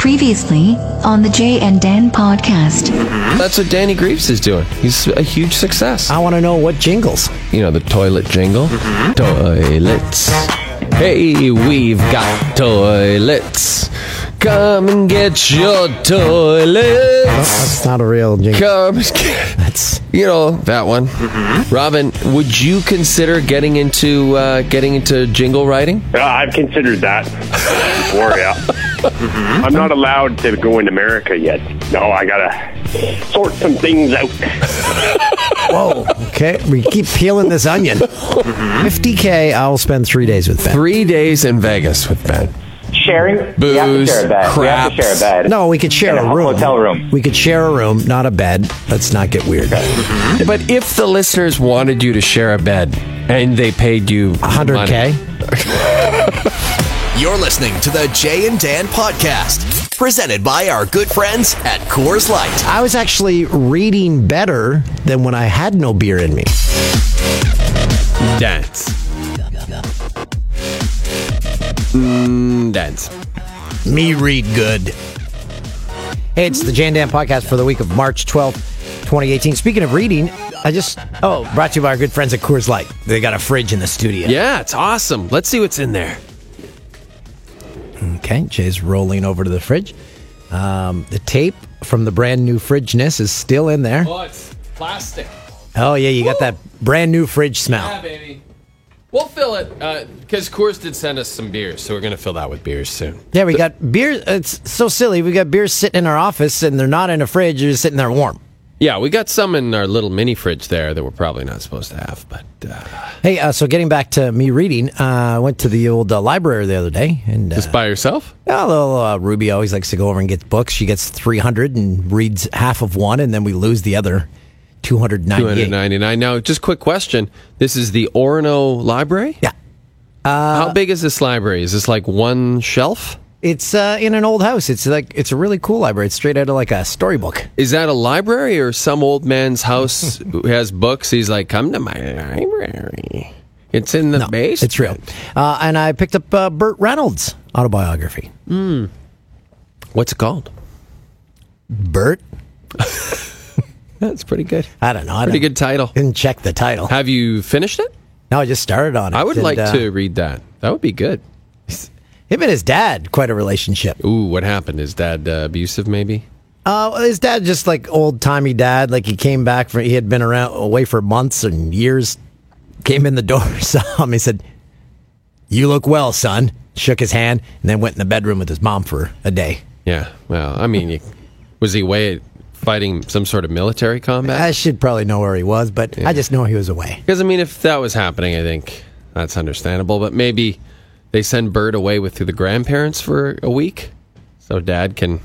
Previously on the Jay and Dan podcast. That's what Danny Greaves is doing. He's a huge success. I want to know what jingles. You know, the toilet jingle. Toilets. Hey, we've got toilets. Come and get your toilets. That's not a real jingle. Come and get. That's You know that one, Robin. Would you consider getting into uh, getting into jingle writing? Uh, I've considered that before, yeah. I'm not allowed to go in America yet. No, I gotta sort some things out. whoa. Okay, we keep peeling this onion. 50k. I'll spend three days with Ben. Three days in Vegas with Ben. Sharing? we have to Booze, share a bed. We have to share a bed. No, we could share In a a room. hotel room. We could share a room, not a bed. Let's not get weird. Mm-hmm. But if the listeners wanted you to share a bed and they paid you 100k. You're listening to the Jay and Dan podcast, presented by our good friends at Coors Light. I was actually reading better than when I had no beer in me. dance. Mm, dance. Me read good. Hey, it's the Jan Dan podcast for the week of March 12th, 2018. Speaking of reading, I just, oh, brought to you by our good friends at Coors Light. They got a fridge in the studio. Yeah, it's awesome. Let's see what's in there. Okay, Jay's rolling over to the fridge. Um, the tape from the brand new fridgeness is still in there. Oh, it's plastic. Oh, yeah, you got that brand new fridge smell. Yeah, baby. We'll fill it because Coors did send us some beers, so we're gonna fill that with beers soon. Yeah, we got beer. It's so silly. We got beers sitting in our office and they're not in a fridge, they're just sitting there warm. Yeah, we got some in our little mini fridge there that we're probably not supposed to have, but uh, Hey, uh, so getting back to me reading, uh, I went to the old uh, library the other day and uh, just by yourself. Yeah, little uh, Ruby always likes to go over and get books. She gets 300 and reads half of one, and then we lose the other 298. 299. Now, just quick question. This is the Orono Library? Yeah. How big is this library? Is this like one shelf? It's uh, in an old house. It's like it's a really cool library. It's straight out of like a storybook. Is that a library or some old man's house who has books? He's like, come to my library. It's in the No, base. it's real. Uh, and I picked up uh, Burt Reynolds' autobiography. What's it called? Burt? That's pretty good. I don't know. I Pretty good title. Didn't check the title. Have you finished it? No, I just started on it. I would And, like uh, to read that. That would be good. Him and his dad, quite a relationship. Ooh, what happened? Is dad uh, abusive? Maybe. Uh, his dad just like old timey dad. Like he came back from he had been around away for months and years. Came in the door, saw him. He said, "You look well, son." Shook his hand and then went in the bedroom with his mom for a day. Yeah. Well, I mean, was he away fighting some sort of military combat? I should probably know where he was, but I just know he was away. Because I mean, if that was happening, I think that's understandable. But maybe they send Burt away with the grandparents for a week, so Dad can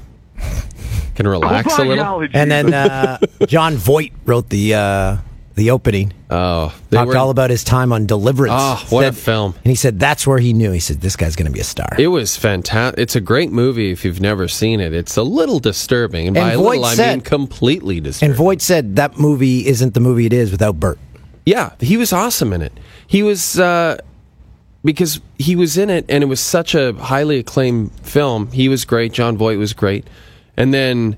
can relax a little. And then uh, Jon Voight wrote the uh, the opening. Oh, they Talked were- all about his time on Deliverance. Oh, what a film. And he said that's where he knew. He said this guy's going to be a star. It was fantastic. It's a great movie if you've never seen it. It's a little disturbing, and, And by a Voight little I said- mean completely disturbing. and Voight said that movie isn't the movie it is without Burt. Yeah, he was awesome in it. He was uh, because he was in it, and it was such a highly acclaimed film. He was great. Jon Voight was great, and then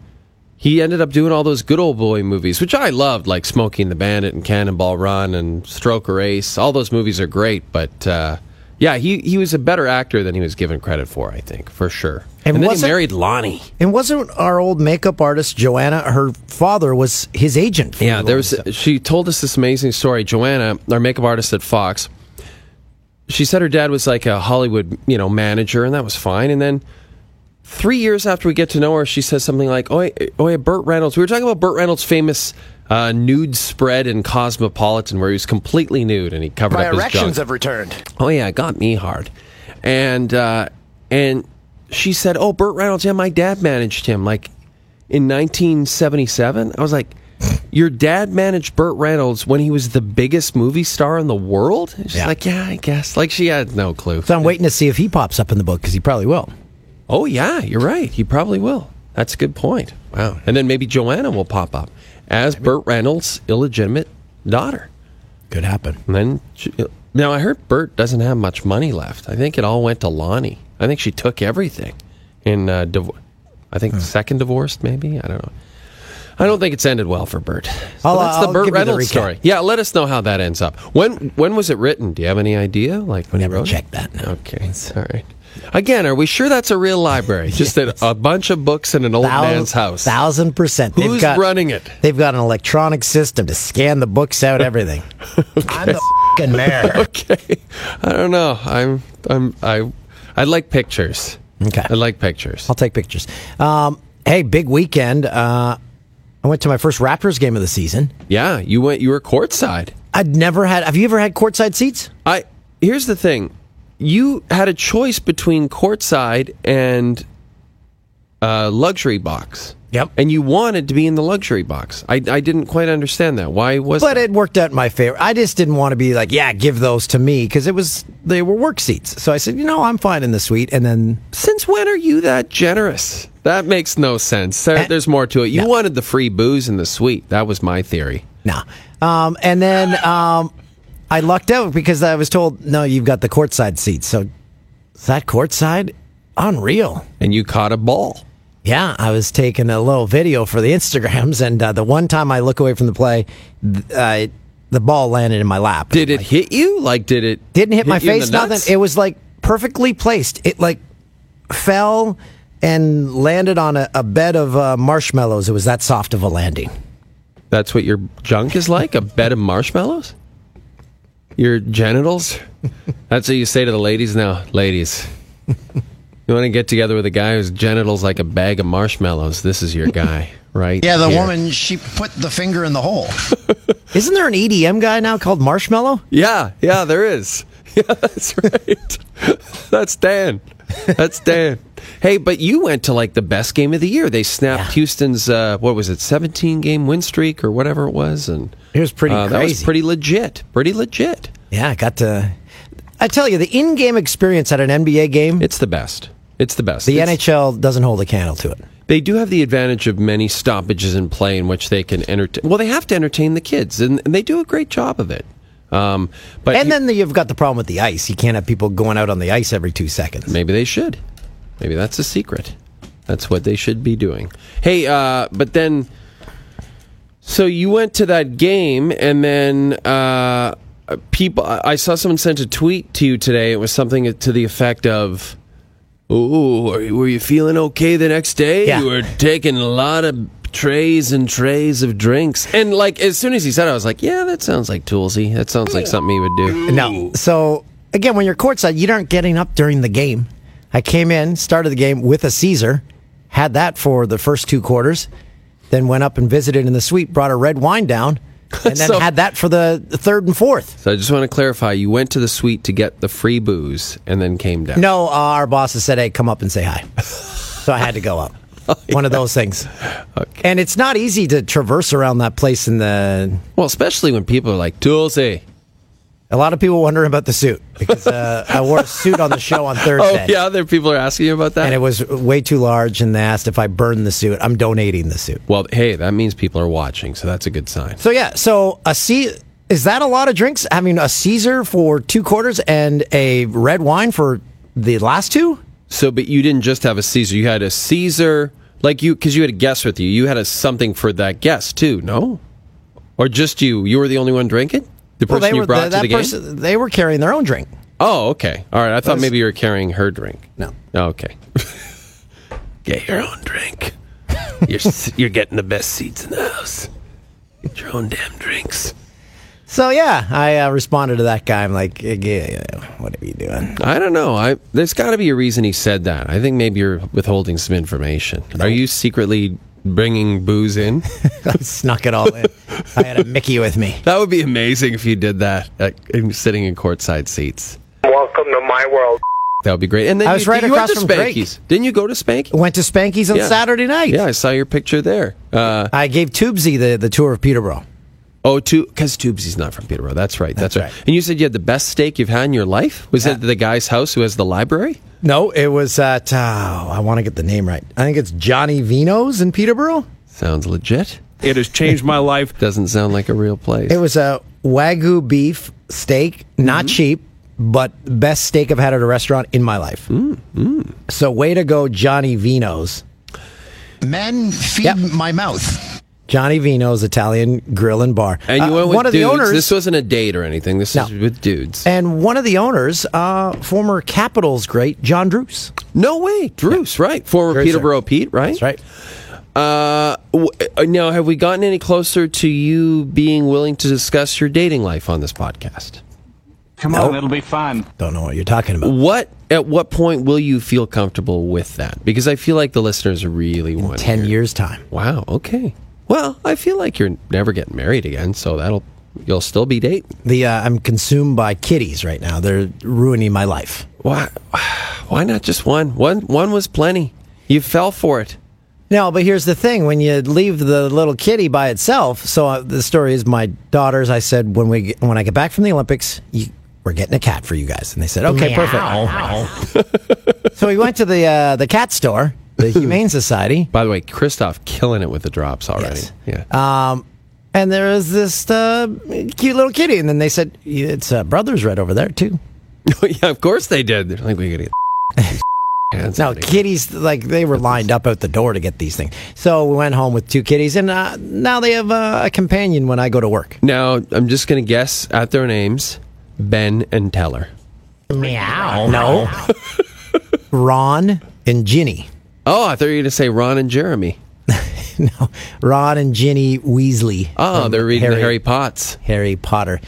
he ended up doing all those good old boy movies, which I loved, like Smokey and the Bandit and Cannonball Run and Stroker Ace. All those movies are great, but uh, yeah, he he was a better actor than he was given credit for. I think for sure. And And, then he married Loni. And wasn't our old makeup artist Joanna? Her father was his agent. For Yeah, there was. She told us this amazing story. Joanna, our makeup artist at Fox, she said her dad was like a Hollywood, you know, manager, and that was fine. And then three years after we get to know her, she says something like, "Oh, yeah, oh, yeah, Burt Reynolds." We were talking about Burt Reynolds' famous uh, nude spread in Cosmopolitan, where he was completely nude and he covered My up his erections junk. have returned. Oh yeah, it got me hard. And uh, and she said, "Oh, Burt Reynolds, yeah, my dad managed him like in 1977." I was like, "Your dad managed Burt Reynolds when he was the biggest movie star in the world?" And she's Yeah. like, "Yeah, I guess." Like she had no clue. So I'm waiting to see if he pops up in the book because he probably will. Oh yeah, you're right. He probably will. That's a good point. Wow. And then maybe Joanna will pop up as Burt Reynolds' illegitimate daughter. Could happen. And then she, now I heard Burt doesn't have much money left. I think it all went to Loni. I think she took everything in uh, div- I think second divorced, maybe. I don't know. I don't think it's ended well for Burt. So I'll, that's the I'll Burt give you the Reynolds story. Yeah, let us know how that ends up. When when was it written? Do you have any idea? Like when Never he wrote checked it? that, no. Okay, all right. Again, are we sure that's a real library? Just a, a bunch of books in an old man's house. Thousand percent. Who's running it? They've got an electronic system to scan the books out, everything. I'm the fucking mayor. Okay, I don't know. I'm I'm I I like pictures. Okay. I like pictures. I'll take pictures. Um, hey, big weekend. Uh, I went to my first Raptors game of the season. Yeah, you went. You were courtside. I'd never had. Have you ever had courtside seats? I here's the thing. You had a choice between courtside and uh, luxury box. Yep. And you wanted to be in the luxury box. I, I didn't quite understand that. Why was But that? it worked out in my favor. I just didn't want to be like, yeah, give those to me because it was they were work seats. So I said, you know, I'm fine in the suite. And then Since when are you that generous? That makes no sense. There, Eh, there's more to it. You no. wanted the free booze in the suite. That was my theory. no, um, and then um, I lucked out because I was told, no, you've got the courtside seats. So that courtside? Unreal. And you caught a ball. Yeah, I was taking a little video for the Instagrams, and uh, the one time I look away from the play, uh, the ball landed in my lap. Did it hit you? Like, did it? Didn't hit my face, nothing. It was like perfectly placed. It like fell and landed on a, a bed of uh, marshmallows. It was that soft of a landing. That's what your junk is like? A bed of marshmallows? Your genitals? That's what you say to the ladies now. Ladies, you want to get together with a guy whose genitals like a bag of marshmallows? This is your guy, right? Yeah, the here. woman, she put the finger in the hole. Isn't there an EDM guy now called Marshmello? Yeah, yeah, there is. Yeah, that's right. that's Dan. That's Dan. Hey, but you went to like the best game of the year. They snapped Yeah. Houston's uh, what was it, seventeen game win streak or whatever it was, and It was pretty uh, That was pretty legit. Pretty legit. Yeah, I got to. I tell you, the in-game experience at an NBA game, It's the best. It's the best. the It's- NHL doesn't hold a candle to it. They do have the advantage of many stoppages in play in which they can entertain. Well, they have to entertain the kids, and, and they do a great job of it. Um, but And he- then you've got the problem with the ice. You can't have people going out on the ice every two seconds. maybe they should. Maybe that's a secret. That's what they should be doing. Hey, uh, but then, so you went to that game, and then uh, people. I saw someone sent a tweet to you today. It was something to the effect of. Ooh, were you feeling okay the next day? Yeah. You were taking a lot of trays and trays of drinks. And like as soon as he said it, I was like, yeah, that sounds like Toolsy. That sounds like something he would do. No. So again, when you're courtside, you aren't getting up during the game. I came in, started the game with a Caesar, had that for the first two quarters, then went up and visited in the suite, brought a red wine down, and then So- had that for the third and fourth. So I just want to clarify, you went to the suite to get the free booze and then came down. No, uh, our bosses said, "Hey, come up and say hi." so I had to go up. One of those things. And it's not easy to traverse around that place in the Well, especially when people are like, Toolsy. A lot of people wondering about the suit because uh, I wore a suit on the show on Oh, Thursday. yeah, there people are asking you about that. And it was way too large, and they asked if I burned the suit. I'm donating the suit. well, hey, that means people are watching, so that's a good sign. So yeah, so a C is that a lot of drinks? Having a Caesar for two quarters and a red wine for the last two? So, but you didn't just have a Caesar, you had a Caesar, like you, because you had a guest with you. You had a something for that guest too, no? Or just you? You were the only one drinking? The person they you were brought that to the game? person. They were carrying their own drink. Oh, okay. All right. I thought maybe you were carrying her drink. No. Oh, okay. Get your own drink. You're you're getting the best seats in the house. Get your own damn drinks. So yeah, I uh, responded to that guy. I'm like, yeah, yeah, what are you doing? I don't know. I there's got to be a reason he said that. I think maybe you're withholding some information. Are you secretly bringing booze in? I snuck it all in. I had a Mickey with me. that would be amazing if you did that, uh, in- sitting in courtside seats. Welcome to my world. That would be great. And then I was you, right you went across to from Drake. Spanky's. Didn't you go to Spanky? Went to Spanky's on Yeah. Saturday night. Yeah, I saw your picture there. Uh, I gave Tubesy the, the tour of Peterborough. Oh, tu- because Tubesy's not from Peterborough. That's right. That's, That's right. right. And you said you had the best steak you've had in your life. Was it the guy's house who has the library? No, it was at, oh, I want to get the name right. I think it's Johnny Vino's in Peterborough. Sounds legit. It has changed my life. Doesn't sound like a real place. It was a Wagyu beef steak, not cheap, but best steak I've had at a restaurant in my life. Mm, So way to go, Johnny Vino's. Men feed Yep. my mouth. Johnny Vino's Italian Grill and Bar. And you Uh, went with one of dudes. the owners. This wasn't a date or anything. This No. is with dudes. and one of the owners, uh, former Capitals great John Druce. No way, Bruce, right? Former Druce, Peterborough Pete, right? That's right. Uh, w- uh, now, have we gotten any closer to you being willing to discuss your dating life on this podcast? Come Nope. on, it'll be fun. Don't know what you're talking about. What at what point will you feel comfortable with that? Because I feel like the listeners really want Ten hear. years time. Wow. Okay. Well, I feel like you're never getting married again, so that'll you'll still be dating. The uh, I'm consumed by kitties right now. They're ruining my life. Why? Why not just one? One one was plenty. You fell for it. No, but here's the thing: when you leave the little kitty by itself. So uh, the story is, my daughters. I said when we get, when I get back from the Olympics, you, we're getting a cat for you guys, and they said, okay, perfect. so we went to the uh, the cat store, the Humane Society, By the way, Christoph killing it with the drops already. Yes. Yeah. um, and there was this uh, cute little kitty, and then they said it's uh, brother's right over there too. yeah, of course they did. They're like, we gotta get hands No, out kitties like they were lined up out the door to get these things. So we went home with two kitties, and uh, now they have uh, a companion when I go to work. Now, I'm just gonna guess at their names: Ben and Teller. Meow. No. Ron and Ginny. Oh, I thought you were gonna say Ron and Jeremy. No, Ron and Ginny Weasley. Oh, they're reading the Harry Potts. Harry Potter.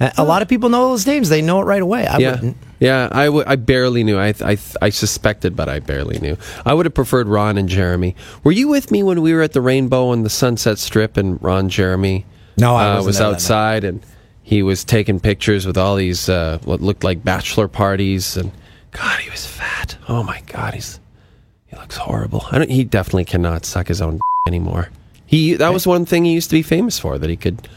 Uh, a lot of people know those names. They know it right away. I yeah, wouldn't. yeah. I, w- I barely knew. I, I I suspected, but I barely knew. I would have preferred Ron and Jeremy. Were you with me when we were at the Rainbow and the Sunset Strip, and Ron Jeremy? No, I uh, was there that night. outside and he was taking pictures with all these uh, what looked like bachelor parties, and God, he was fat. Oh my God, he's he looks horrible. I don't, he definitely cannot suck his own anymore. He that was one thing he used to be famous for that he could.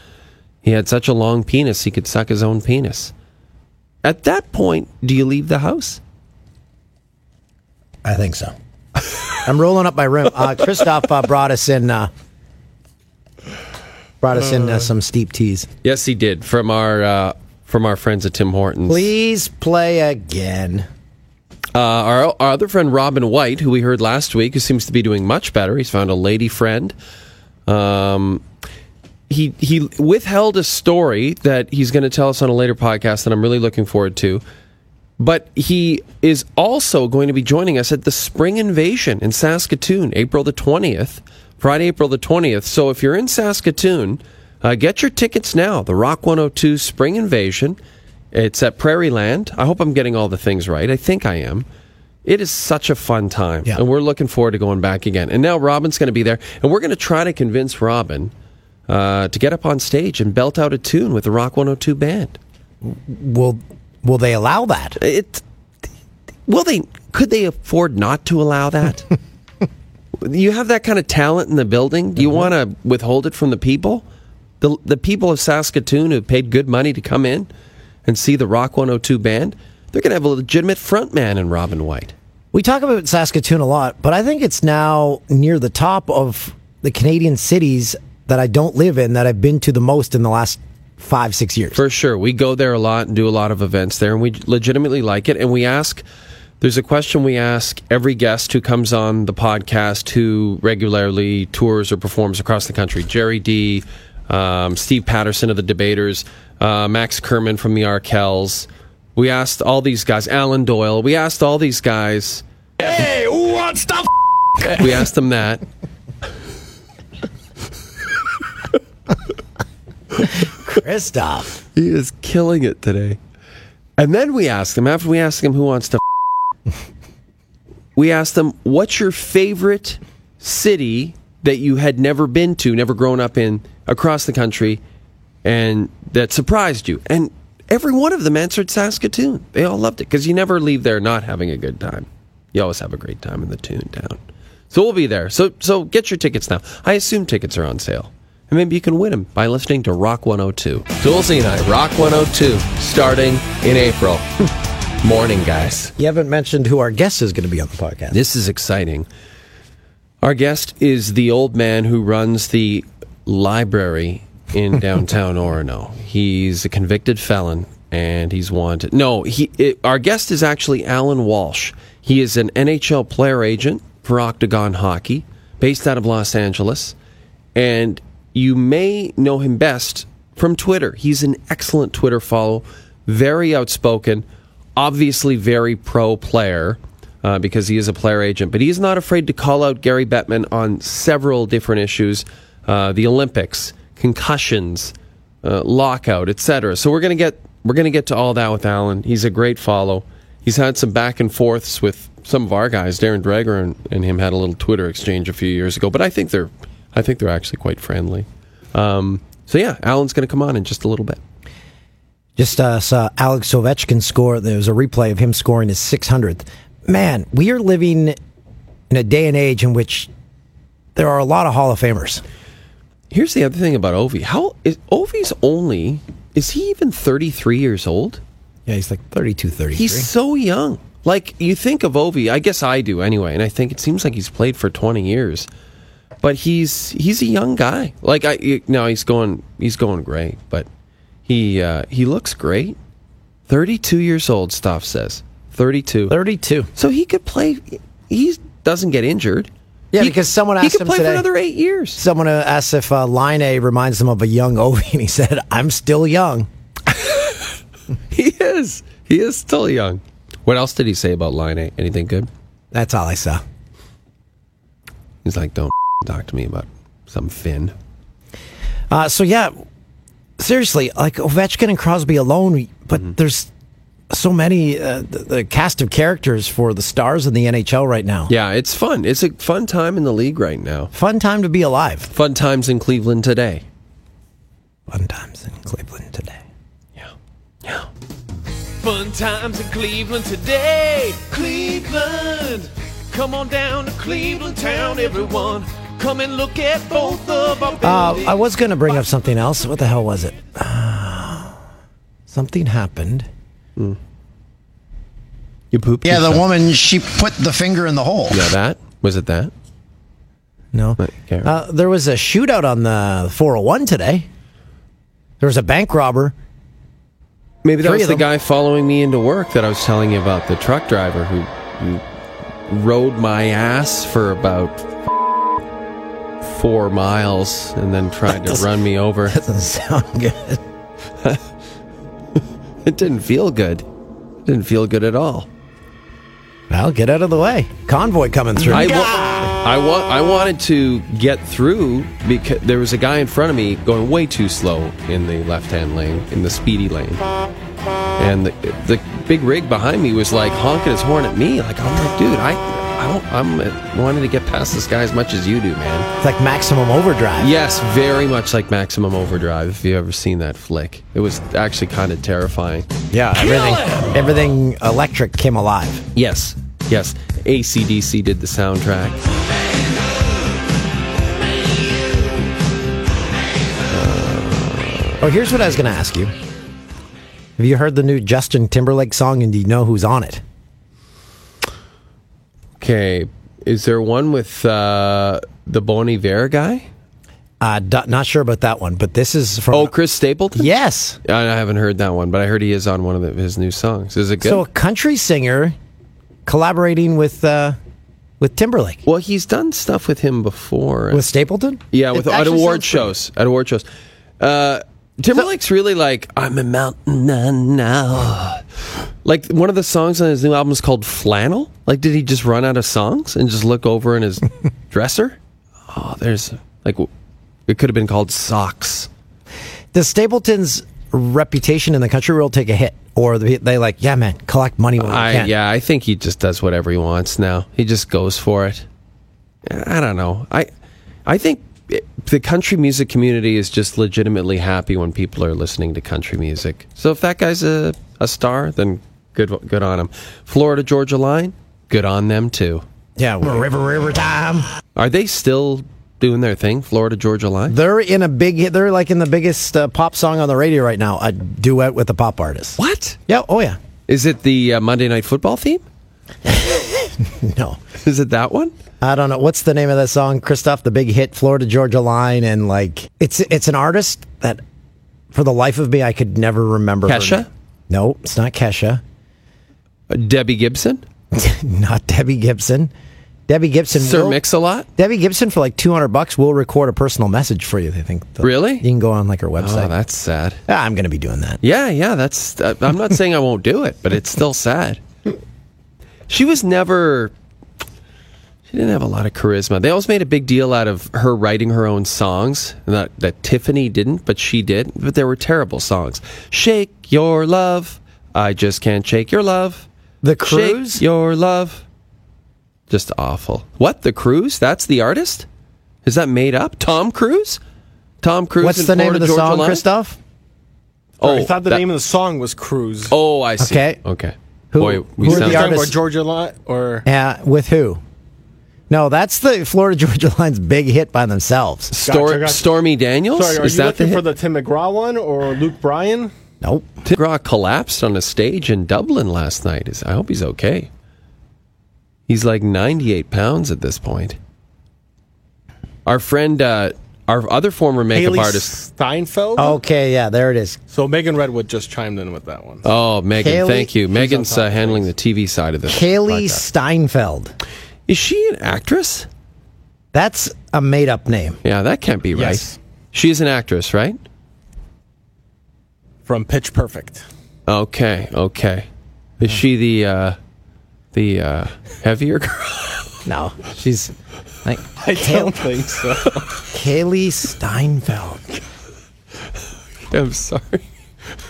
He had such a long penis, he could suck his own penis. At that point, do you leave the house? I think so. I'm rolling up my room. Uh, Christoph uh, brought us in. Uh, brought us in uh, some steep teas. Yes, he did from our uh, from our friends at Tim Hortons. Please play again. Uh, our, our other friend Robin White, who we heard last week, who seems to be doing much better. He's found a lady friend. Um, he he withheld a story that he's going to tell us on a later podcast that I'm really looking forward to. But he is also going to be joining us at the Spring Invasion in Saskatoon, April the 20th, Friday, April the 20th. So if you're in Saskatoon, uh, get your tickets now. The Rock 102 Spring Invasion. It's at Prairieland. I hope I'm getting all the things right. I think I am. It is such a fun time. Yeah. And we're looking forward to going back again. And now Robin's going to be there. And we're going to try to convince Robin uh, to get up on stage and belt out a tune with the Rock 102 band. Will Will they allow that? It will they could they afford not to allow that? you have that kind of talent in the building. Do you want to withhold it from the people? The the people of Saskatoon who paid good money to come in and see the Rock 102 band, they're going to have a legitimate front man in Robin White. We talk about Saskatoon a lot, but I think it's now near the top of the Canadian cities that I don't live in that I've been to the most in the last five, six years. For sure. We go there a lot and do a lot of events there, and we legitimately like it. And we ask, there's a question we ask every guest who comes on the podcast who regularly tours or performs across the country Gerry Dee., um, Steve Patterson of the Debaters, uh, Max Kerman from the Arkells. We asked all these guys, Alan Doyle, we asked all these guys. Hey, who wants the We asked them that. Christoph. He is killing it today. And then we asked him, after we asked him who wants to, we asked them, what's your favorite city that you had never been to, never grown up in, across the country, and that surprised you? And every one of them answered Saskatoon. They all loved it because you never leave there not having a good time. You always have a great time in the Toon Town. So we'll be there. So so get your tickets now. I assume tickets are on sale. And maybe you can win them by listening to Rock 102. Toolsy and I, Rock 102, starting in April. Morning, guys. You haven't mentioned who our guest is going to be on the podcast. This is exciting. Our guest is the old man who runs the library in downtown Orono. He's a convicted felon, and he's wanted. No, he. It, our guest is actually Allan Walsh. He is an NHL player agent for Octagon Hockey, based out of Los Angeles, and you may know him best from Twitter. He's an excellent Twitter follow, very outspoken, obviously very pro player. Uh, because he is a player agent, but he's not afraid to call out Gary Bettman on several different issues uh, the Olympics, concussions, uh, lockout, etc. So we're gonna get we're gonna get to all that with Allan. He's a great follow. He's had some back and forths with some of our guys. Darren Dreger and, and him had a little Twitter exchange a few years ago, but I think they're I think they're actually quite friendly. Um, so yeah, Allan's gonna come on in just a little bit. Just uh, saw Alex Ovechkin score. There was a replay of him scoring his 600th. Man, we are living in a day and age in which there are a lot of Hall of Famers. Here's the other thing about Ovi. How is Ovi's only? Is he even 33 years old? Yeah, he's like 32, 33. He's so young. Like you think of Ovi, I guess I do anyway, and I think it seems like he's played for 20 years. But he's he's a young guy. Like I now he's going he's going great, but he uh, he looks great. 32 years old, Stoff says. 32. 32. So he could play he doesn't get injured. Yeah, He- because someone asked he could him play today. for another 8 years. Someone asked if uh, Laine reminds him of a young Ovi, and he said, "I'm still young." He is. He is still young. What else did he say about Laine? Anything good? That's all I saw. He's like, don't talk to me about some Finn. Uh, so yeah, seriously, like Ovechkin and Crosby alone, but there's so many uh, the, the cast of characters for the stars in the NHL right now. Yeah, it's fun. It's a fun time in the league right now. Fun time to be alive. Fun times in Cleveland today. Fun times in Cleveland today. Yeah. Yeah. Fun times in Cleveland today. Cleveland. Come on down to Cleveland town, everyone. Come and look at both of our Uh. I was going to bring up something else. What the hell was it? Uh, something happened. You poop. Yeah, the woman, she put the finger in the hole. Yeah, that was it. That No. Uh, there was a shootout on the 401 today. There was a bank robber. maybe that Three was the them. guy following me into work that I was telling you about. The truck driver who, who rode my ass for about four miles and then tried to run me over. Doesn't sound good. It didn't feel good. It didn't feel good at all. Well, get out of the way. Convoy coming through. I, wa- I, wa- I wanted to get through because there was a guy in front of me going way too slow in the left hand lane, in the speedy lane. And the, the big rig behind me was like honking his horn at me. Like, I'm like, dude, I, I don't, I'm uh, wanting to get past this guy as much as you do, man. it's like maximum overdrive. Yes, very much like Maximum Overdrive, if you've ever seen that flick. It was actually kind of terrifying. Yeah, everything, everything electric came alive. Yes, yes. ACDC did the soundtrack. Oh, here's what I was going to ask you. Have you heard the new Justin Timberlake song and do you know who's on it? Okay, is there one with uh, the Bon Iver guy? Uh, d- not sure about that one, but this is from. Oh, Chris Stapleton? yes. I I haven't heard that one, but I heard he is on one of the, his new songs. Is it good? So a country singer collaborating with uh, with Timberlake. well, he's done stuff with him before. With Stapleton? yeah, with at award sounds pretty- shows. At award shows. Uh, Timberlake's really like I'm a mountain man now. Like one of the songs on his new album is called Flannel. Like, did he just run out of songs and just look over in his dresser? Oh, there's like it could have been called Socks. Does Stapleton's reputation in the country will take a hit? Or they they like, yeah, man, collect money when I can? yeah, I think he just does whatever he wants now. He just goes for it. I don't know. I I think it- the country music community is just legitimately happy when people are listening to country music. So if that guy's a, a star, then good good on him. Florida Georgia Line, good on them too. Yeah, river, river time. Are they still doing their thing, Florida Georgia Line? They're in a big hit. They're like in the biggest uh, pop song on the radio right now, a duet with a pop artist. What? Yeah, oh yeah. Is it the uh, Monday Night Football theme? No. Is it that one? I don't know. What's the name of that song? Christoph, the big hit, Florida Georgia Line, and like it's it's an artist that for the life of me I could never remember. Kesha? No, it's not Kesha. Uh, Debbie Gibson? not Debbie Gibson. Debbie Gibson. Sir will- Mix-a-Lot? Debbie Gibson for like two hundred bucks will record a personal message for you. They think. Really? You can go on like her website. Oh, that's sad. Ah, I'm going to be doing that. Yeah, yeah, that's. Uh, I'm not saying I won't do it, but it's still sad. She was never. She didn't have a lot of charisma. They always made a big deal out of her writing her own songs. Not that Tiffany didn't, but she did. But they were terrible songs. Shake your love. I just can't shake your love. The Cruise? Shake your love. Just awful. What? The Cruise? That's the artist? Is that made up? Tom Cruise? Tom Cruise. What's and the name of the Georgia song, Line? Christoph? Oh, I thought the that- name of the song was Cruise. Oh, I see. Okay. Okay. Who- Boy, we who are the Talking artists? Georgia Line or Yeah, with who? No, that's the Florida Georgia Line's big hit by themselves. Stor- Gotcha, gotcha. Stormy Daniels. sorry, are Is you that the looking for the Tim McGraw one or Luke Bryan? Nope. Tim McGraw collapsed on a stage in Dublin last night. Is I hope he's okay. He's like 98 pounds at this point. Our friend, uh, our other former makeup Hailee artist. Steinfeld. Okay, yeah, there it is. So Megan Redwood just chimed in with that one. Oh, Megan, Hailee- thank you. Megan's uh, handling the TV side of this. Kaylee podcast. Steinfeld. Is she an actress? That's a made up name. Yeah, that can't be right. Yes. She is an actress, right? From Pitch Perfect. Okay, okay. Is she the uh, the uh, heavier girl? No, she's like I don't think so. Kaylee Steinfeld. I'm sorry.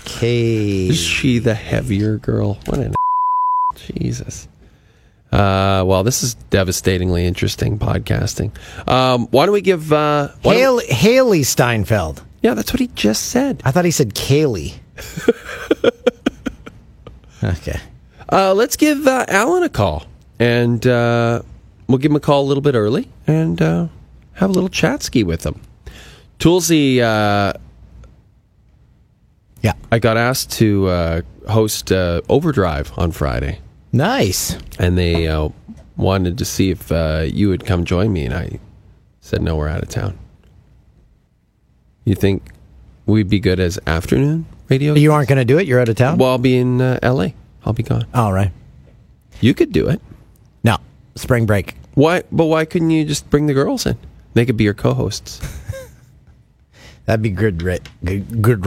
Kay. Is she the heavier girl? What an Jesus. Uh, well, this is devastatingly interesting podcasting. Um, why don't we give? Uh, Hailee, Hailee Steinfeld. yeah, that's what he just said. I thought he said Kaylee. okay. Uh, let's give uh, Allan a call, and uh, we'll give him a call a little bit early, and uh, have a little chat ski with him. Toolsy, uh, Yeah. I got asked to uh, host uh, Overdrive on Friday. Nice. and they uh, wanted to see if uh, you would come join me, and I said no, we're out of town. You think we'd be good as afternoon radio? You aren't going to do it? You're out of town? Well, I'll be in uh, L.A. I'll be gone. All right. You could do it. No. Spring break. Why? But why couldn't you just bring the girls in? They could be your co-hosts. That'd be good, good, good,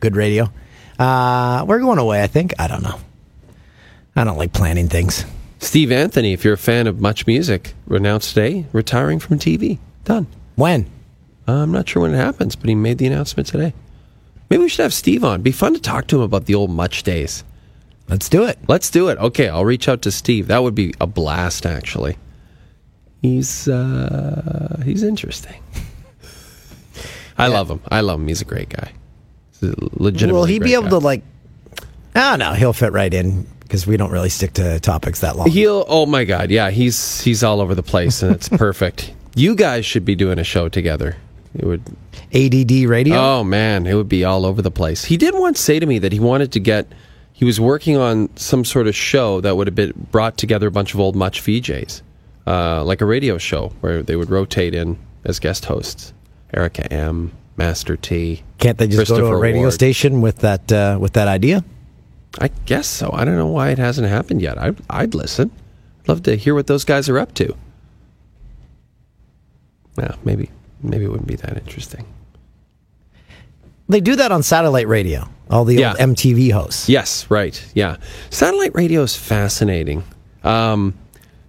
good radio. Uh, we're going away, I think. I don't know. I don't like planning things. Steve Anthony, if you're a fan of MuchMusic, announced today retiring from TV. Done. When? Uh, I'm not sure when it happens, but he made the announcement today. Maybe we should have Steve on. Be fun to talk to him about the old Much days. Let's do it. Let's do it. Okay, I'll reach out to Steve. That would be a blast, actually. He's uh, he's interesting. I love him. I love him. He's a great guy. He's a legitimately Will he be able guy. to, like. Ah, no, he'll fit right in because we don't really stick to topics that long. He'll. Oh my God! Yeah, he's he's all over the place, and it's perfect. You guys should be doing a show together. It would. ADD radio? Oh man, it would be all over the place. He did once say to me that he wanted to get. He was working on some sort of show that would have been brought together a bunch of old Much VJs, uh, like a radio show where they would rotate in as guest hosts. Erica M, Master T. Can't they just go to a radio Ward. station with that uh, with that idea? I guess so. I don't know why it hasn't happened yet. I, I'd listen. Love to hear what those guys are up to. Yeah, maybe maybe it wouldn't be that interesting. They do that on satellite radio. All the Yeah. old MTV hosts. Yes, right. Yeah. Satellite radio is fascinating. Um,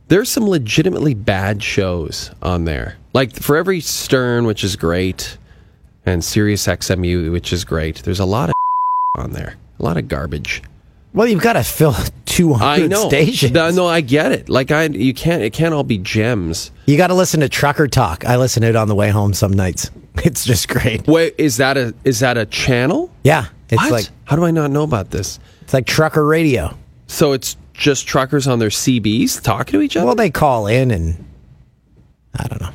there's some legitimately bad shows on there. Like for every Stern, which is great, and Sirius XMU, which is great, there's a lot of on there. A lot of garbage. Well, you've got to fill 200 I know. stations. No, no, I get it. Like I you can't it can't all be gems. You got to listen to Trucker Talk. I listen to it on the way home some nights. It's just great. Wait, is that a is that a channel? Yeah, it's What? like How do I not know about this? it's like trucker radio. So it's just truckers on their CBs talking to each other? Well, they call in and I don't know.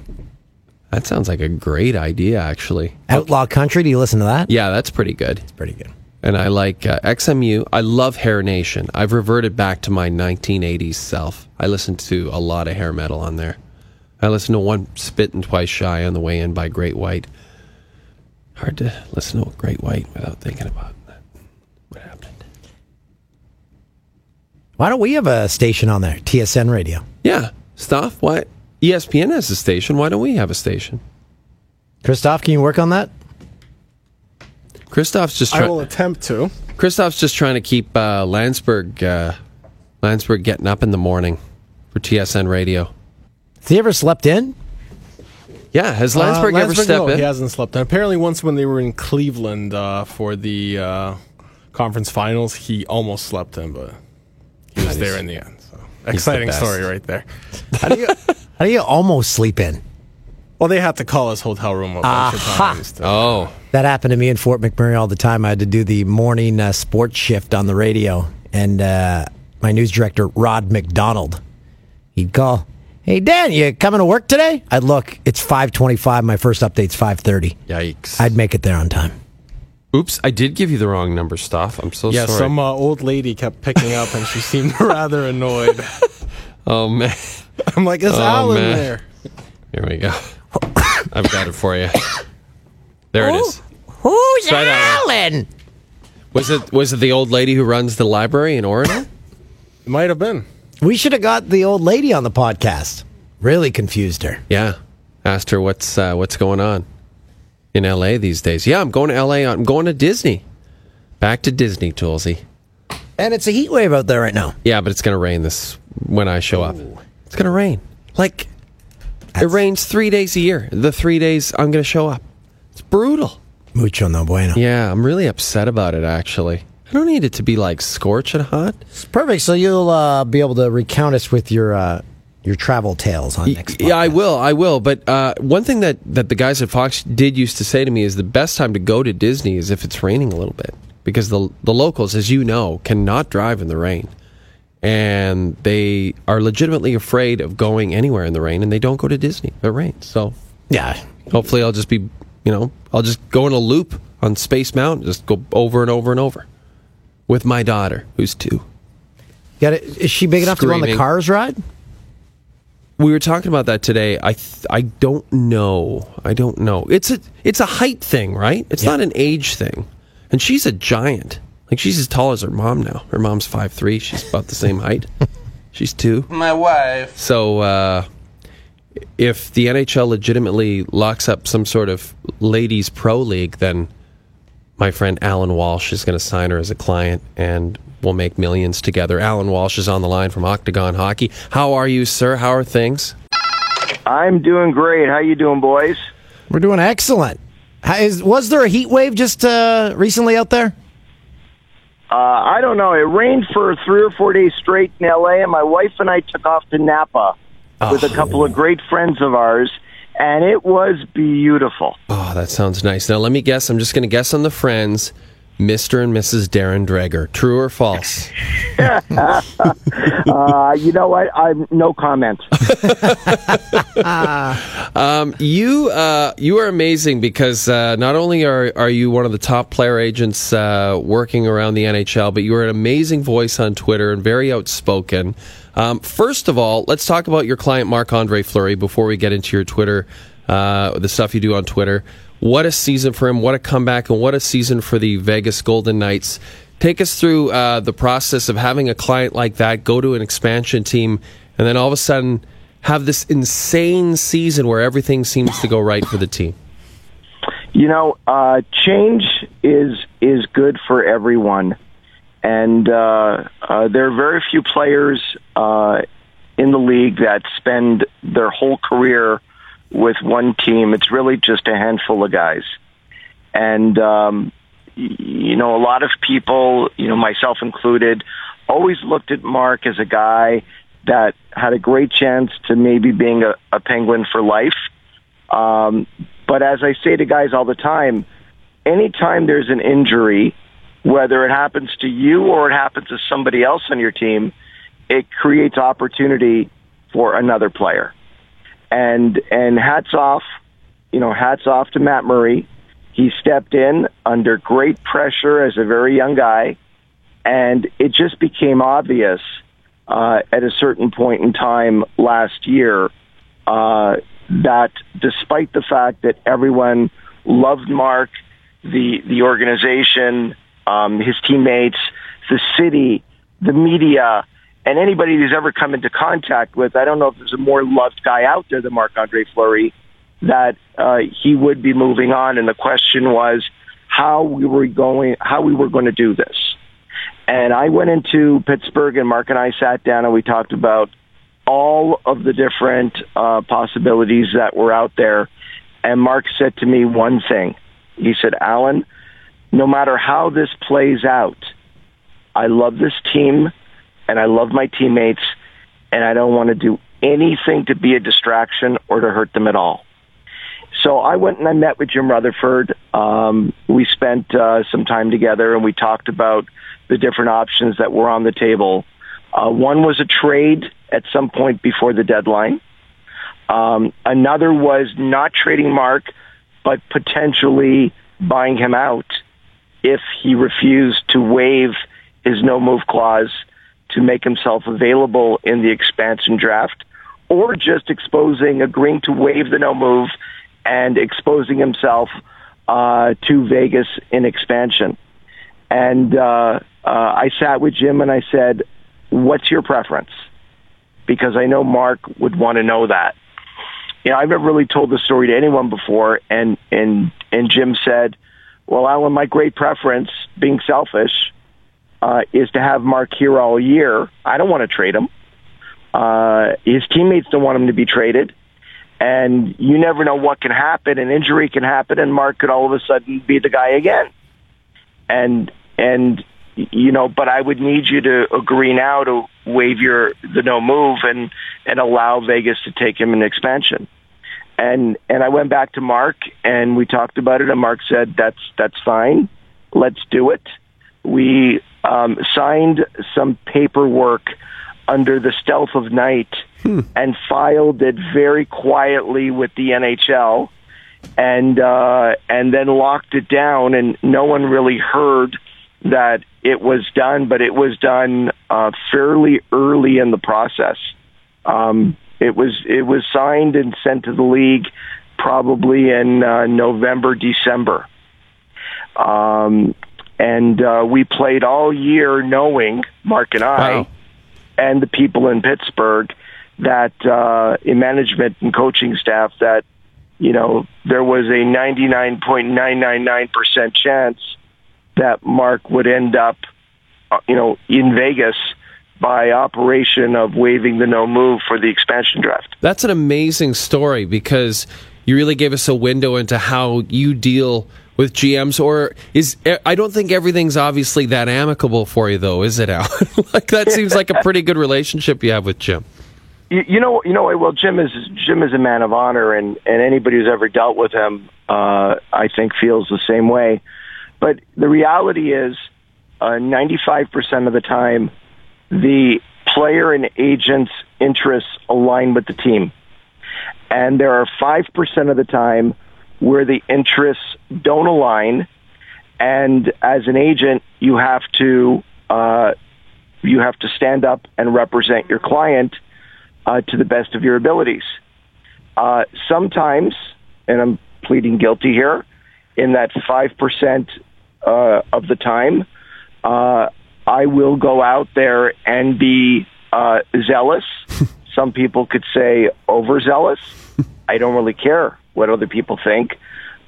that sounds like a great idea actually. Outlaw Country. Do you listen to that? Yeah, that's pretty good. It's pretty good. And I like uh, XMU. I love Hair Nation. I've reverted back to my 1980s self. I listen to a lot of hair metal on there. I listen to Once Bitten Twice Shy on the way in by Great White. Hard to listen to Great White without thinking about that. What happened? Why don't we have a station on there? TSN Radio. Yeah, stuff. Why? ESPN has a station. Why don't we have a station? Christoph, can you work on that? Christoph's just I trying. will attempt to. Christoph's just trying to keep uh, Landsberg, uh, Landsberg getting up in the morning for TSN Radio. Has he ever slept in? Yeah, has Uh, Landsberg ever Landsberg, stepped no, in? He hasn't slept. And apparently, once when they were in Cleveland uh, for the uh, conference finals, he almost slept in, but he was there in the end. So exciting best. story right there. How do you how do you almost sleep in? Well, they have to call his hotel room a bunch of times. To, Oh, That happened to me in Fort McMurray all the time. I had to do the morning uh, sports shift on the radio, and uh, my news director Rod McDonald, he'd call, "Hey Dan, you coming to work today?" I'd look. It's five twenty-five. My first update's five thirty. yikes! I'd make it there on time. Oops, I did give you the wrong number, Stoff. I'm so yeah, sorry. some uh, old lady kept picking up, and she seemed rather annoyed. oh man, I'm like, is Oh, Allan man. there? here we go. I've got it for you. There it is. Who's Try that Allan? Was it was it the old lady who runs the library in Oregon? It might have been. We should have got the old lady on the podcast. Really confused her. Yeah. Asked her what's uh, what's going on in LA these days. Yeah, I'm going to LA. I'm going to Disney. Back to Disney, Toolsy. And it's a heat wave out there right now. Yeah, but it's going to rain this when I show up. It's going to rain. Like it rains 3 days a year. The 3 days I'm going to show up. It's brutal. Mucho no bueno. Yeah, I'm really upset about it actually. I don't need it to be like scorching hot. It's perfect. So you'll uh, be able to recount us with your uh, your travel tales on next. Yeah, I will. I will. But uh, one thing that, that the guys at Fox did used to say to me is the best time to go to Disney is if it's raining a little bit because the the locals, as you know, cannot drive in the rain, and they are legitimately afraid of going anywhere in the rain, and they don't go to Disney it rains. So Yeah. hopefully, I'll just be, you know, I'll just go in a loop on Space Mountain, just go over and over and over with my daughter, who's two. Got it. Is she big enough to go on the cars ride? We were talking about that today. I th- I don't know. I don't know. It's a it's a height thing, right? It's not an age thing. And she's a giant. Like she's as tall as her mom now. Her mom's five three. She's about the same height. She's two. My wife. So uh, if the NHL legitimately locks up some sort of ladies pro league, then my friend Allan Walsh is going to sign her as a client, and we'll make millions together. Allan Walsh is on the line from Octagon Hockey. How are you, sir? How are things? I'm doing great. How you doing, boys? We're doing excellent. How is, was there a heat wave just uh, recently out there? Uh, I don't know. It rained for three or four days straight in L.A., and my wife and I took off to Napa with a couple of great friends of ours, and it was beautiful. Oh, that sounds nice. Now, let me guess. I'm just going to guess on the friends, Mr. and Mrs. Darren Dreger. True or false? Uh, you know what? I'm no comment. Um, you uh, you are amazing because uh, not only are are you one of the top player agents uh, working around the NHL, but you are an amazing voice on Twitter and very outspoken. Um, first of all, let's talk about your client Marc Andre Fleury before we get into your Twitter, uh, the stuff you do on Twitter. What a season for him! What a comeback, and what a season for the Vegas Golden Knights. Take us through uh, the process of having a client like that go to an expansion team, and then all of a sudden have this insane season where everything seems to go right for the team. You know, uh, change is is good for everyone, and uh, uh, there are very few players uh, in the league that spend their whole career with one team. It's really just a handful of guys, and um, you know, a lot of people, you know, myself included, always looked at Marc as a guy that had a great chance to maybe being a, a penguin for life. Um, but as I say to guys all the time, anytime there's an injury, whether it happens to you or it happens to somebody else on your team, it creates opportunity for another player. And and hats off, you know, hats off to Matt Murray. He stepped in under great pressure as a very young guy, and it just became obvious uh, at a certain point in time last year uh, that despite the fact that everyone loved Marc, the the organization, um, his teammates, the city, the media, And anybody who's ever come into contact with, I don't know if there's a more loved guy out there than Marc Andre Fleury, that uh, he would be moving on. And the question was how we were going, how we were going to do this. And I went into Pittsburgh, and Marc and I sat down and we talked about all of the different uh, possibilities that were out there. And Marc said to me one thing. He said, Allan, no matter how this plays out, I love this team and I love my teammates and I don't want to do anything to be a distraction or to hurt them at all. So I went and I met with Jim Rutherford. Um, we spent uh, some time together and we talked about the different options that were on the table. Uh, one was a trade at some point before the deadline. Um, another was not trading Marc, but potentially buying him out if he refused to waive his no move clause to make himself available in the expansion draft, or just exposing, agreeing to waive the no move and exposing himself uh, to Vegas in expansion. And uh, uh, I sat with Jim and I said, "What's your preference?" Because I know Marc would want to know that. You know, I've never really told the story to anyone before, and and and Jim said, "Well, Allan, my great preference, being selfish, uh, is to have Marc here all year. I don't want to trade him. Uh, his teammates don't want him to be traded." And you never know what can happen. An injury can happen, and Marc could all of a sudden be the guy again. And and you know, but I would need you to agree now to waive your the no move and and allow Vegas to take him in expansion. And and I went back to Marc and we talked about it and Marc said that's that's fine. Let's do it. We um, signed some paperwork under the stealth of night Hmm. and filed it very quietly with the NHL and uh, and then locked it down and no one really heard that it was done, but it was done uh, fairly early in the process. Um, it was it was signed and sent to the league probably in uh, November, December, um, and uh, we played all year knowing Marc and I Wow. and the people in Pittsburgh that uh, in management and coaching staff that you know there was a ninety nine point nine nine nine percent chance that Marc would end up, uh, you know, in Vegas by operation of waiving the no move for the expansion draft. That's an amazing story because you really gave us a window into how you deal with GMs. Or is I don't think everything's obviously that amicable for you, though, is it, Al? like that seems like a pretty good relationship you have with Jim. You, you know, you know. Well, Jim is Jim is a man of honor, and and anybody who's ever dealt with him, uh, I think, feels the same way. But the reality is, uh, 95% of the time, the player and agent's interests align with the team. And there are 5% of the time where the interests don't align. And as an agent, you have to, uh, you have to stand up and represent your client uh, to the best of your abilities. Uh, sometimes, and I'm pleading guilty here, in that 5% uh, of the time, uh, I will go out there and be uh, zealous. Some people could say overzealous. I don't really care what other people think.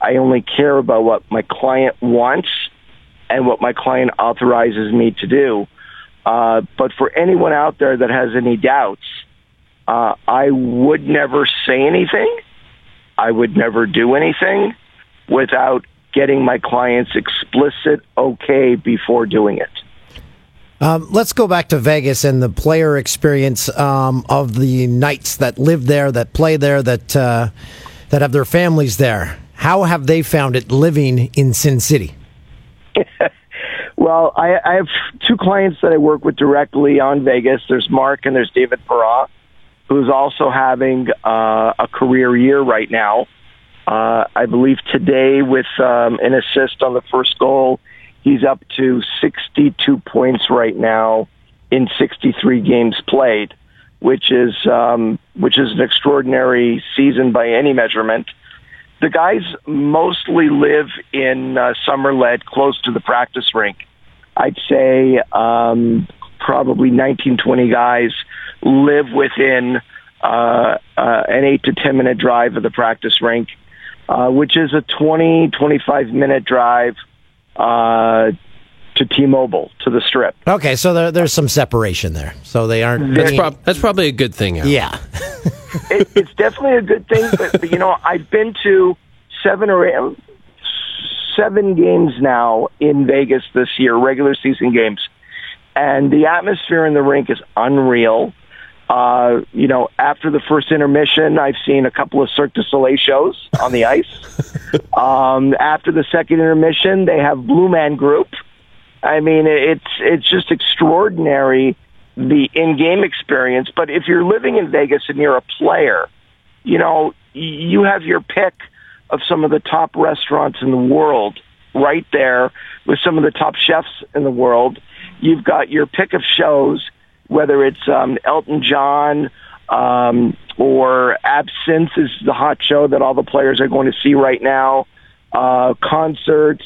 I only care about what my client wants and what my client authorizes me to do. Uh, but for anyone out there that has any doubts, uh, I would never say anything. I would never do anything without getting my clients explicit okay before doing it. Um, let's go back to Vegas and the player experience um, of the Knights that live there, that play there, that uh, that have their families there. How have they found it living in Sin City? Well, I, I have two clients that I work with directly on Vegas. There's Marc and there's David Perron, who's also having uh, a career year right now. Uh, I believe today with um, an assist on the first goal, he's up to 62 points right now in 63 games played, which is um, which is an extraordinary season by any measurement. The guys mostly live in uh, Summerlin, close to the practice rink. I'd say um, probably 19, 20 guys live within uh, uh, an eight to 10 minute drive of the practice rink, uh, which is a 20, 25 minute drive uh, to T-Mobile, to the strip. Okay, so there, there's some separation there. So they aren't. That's, prob- that's probably a good thing. Al. yeah. it, it's definitely a good thing, but, but you know, I've been to seven or eight, seven games now in Vegas this year, regular season games, and the atmosphere in the rink is unreal. Uh, you know, after the first intermission, I've seen a couple of Cirque du Soleil shows on the ice. um, after the second intermission, they have Blue Man Group. I mean, it's it's just extraordinary the in-game experience. But if you're living in Vegas and you're a player, you know, you have your pick of some of the top restaurants in the world right there with some of the top chefs in the world. You've got your pick of shows, whether it's um, Elton John um, or Absinthe is the hot show that all the players are going to see right now. Uh, concerts.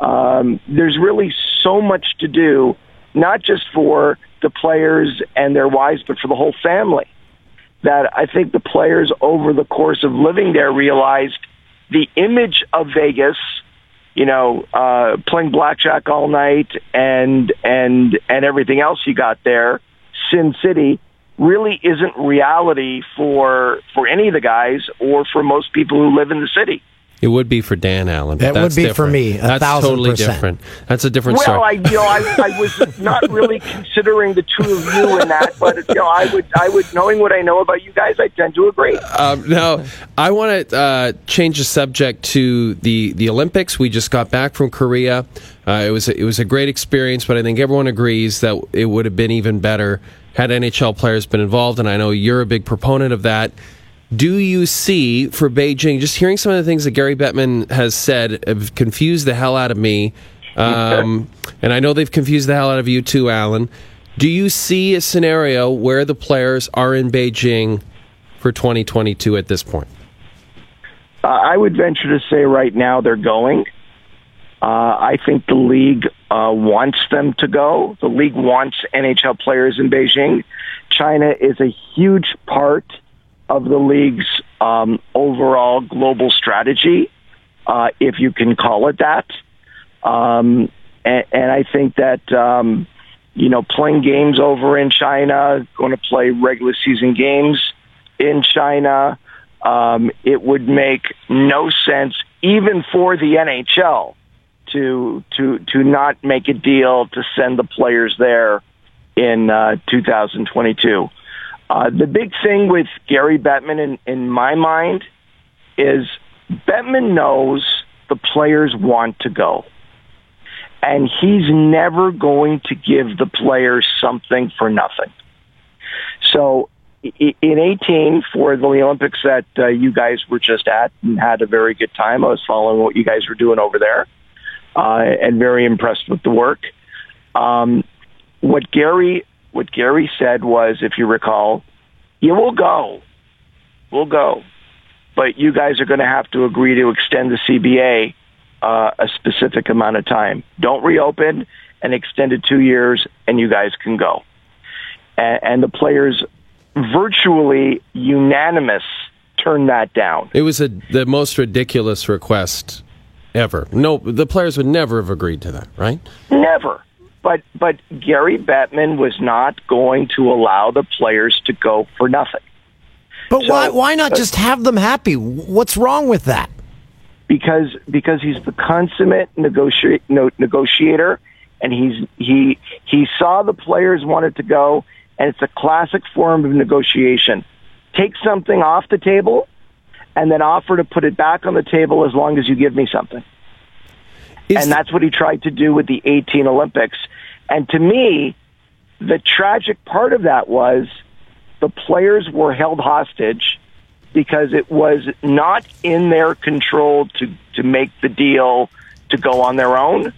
Um, there's really so much to do, not just for the players and their wives, but for the whole family. That I think the players over the course of living there realized the image of Vegas, you know, uh, playing blackjack all night and and and everything else you got there, Sin City, really isn't reality for for any of the guys or for most people who live in the city. It would be for Dan Allan. That would that's be for me, a That's thousand totally percent. different. That's a different Well, I you know I, I was not really considering the two of you in that, but you know I would I would knowing what I know about you guys, I tend to agree. Um, now, I want to uh, change the subject to the, the Olympics. We just got back from Korea. Uh, it was a, it was a great experience, but I think everyone agrees that it would have been even better had NHL players been involved, and I know you're a big proponent of that. Do you see for Beijing? Just hearing some of the things that Gary Bettman has said have confused the hell out of me, um, and I know they've confused the hell out of you too, Allan. Do you see a scenario where the players are in Beijing for 2022 at this point? Uh, I would venture to say right now they're going. Uh, I think the league uh, wants them to go. The league wants NHL players in Beijing. China is a huge part of the league's um, overall global strategy, uh, if you can call it that. Um, and, and I think that um, you know playing games over in China, going to play regular season games in China. Um, it would make no sense, even for the NHL, to to to not make a deal to send the players there in uh, 2022. Uh, the big thing with Gary Bettman, in, in my mind, is Bettman knows the players want to go. And he's never going to give the players something for nothing. So in 18 for the Olympics that uh, you guys were just at and had a very good time. I was following what you guys were doing over there uh, and very impressed with the work. Um, what Gary what Gary said was, if you recall, you will go, we'll go, but you guys are going to have to agree to extend the CBA uh, a specific amount of time. Don't reopen and extend it two years, and you guys can go. And, and the players virtually unanimous turned that down. It was a, the most ridiculous request ever. No, the players would never have agreed to that, right? Never. But but Gary Bettman was not going to allow the players to go for nothing. But So- why why not uh, just have them happy? What's wrong with that? because because he's the consummate negoti- no, negotiator, and he's he he saw the players wanted to go, and it's a classic form of negotiation. Take something off the table, and then offer to put it back on the table as long as you give me something. Is- and that's what he tried to do with the 18 Olympics. And to me, the tragic part of that was the players were held hostage because it was not in their control to, to make the deal to go on their own.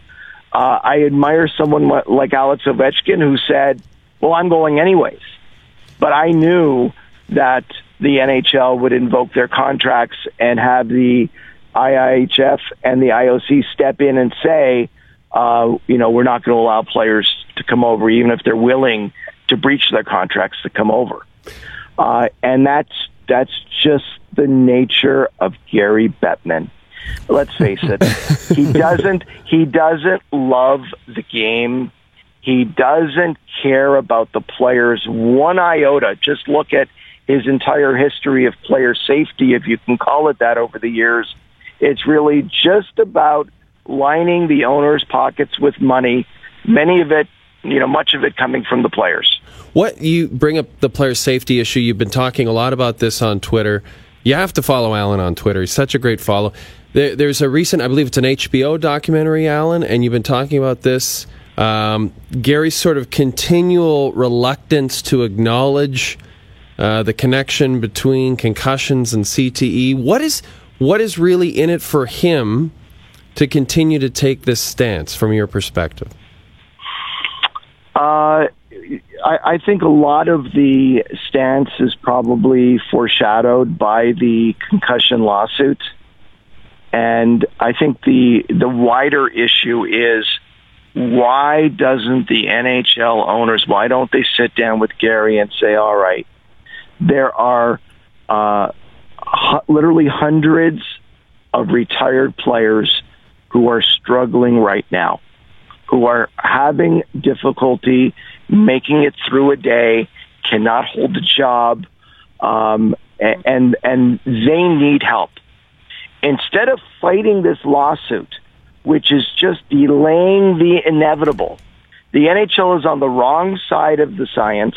Uh, I admire someone li- like Alex Ovechkin who said, well, I'm going anyways. But I knew that the NHL would invoke their contracts and have the IIHF and the IOC step in and say, uh, you know, we're not going to allow players to come over, even if they're willing to breach their contracts to come over. Uh, and that's that's just the nature of Gary Bettman. Let's face it, he doesn't he doesn't love the game. He doesn't care about the players one iota. Just look at his entire history of player safety, if you can call it that, over the years. It's really just about lining the owner's pockets with money, many of it, you know, much of it coming from the players. What you bring up the player safety issue, you've been talking a lot about this on Twitter. You have to follow Allan on Twitter. He's such a great follow. There, there's a recent, I believe it's an HBO documentary, Allan, and you've been talking about this. Um, Gary's sort of continual reluctance to acknowledge uh, the connection between concussions and CTE. What is what is really in it for him to continue to take this stance from your perspective? Uh, I, think a lot of the stance is probably foreshadowed by the concussion lawsuit. And I think the the wider issue is why doesn't the NHL owners why don't they sit down with Gary and say, all right, there are uh, literally hundreds of retired players who are struggling right now, who are having difficulty making it through a day, cannot hold a job, um, and and they need help. Instead of fighting this lawsuit, which is just delaying the inevitable, the NHL is on the wrong side of the science,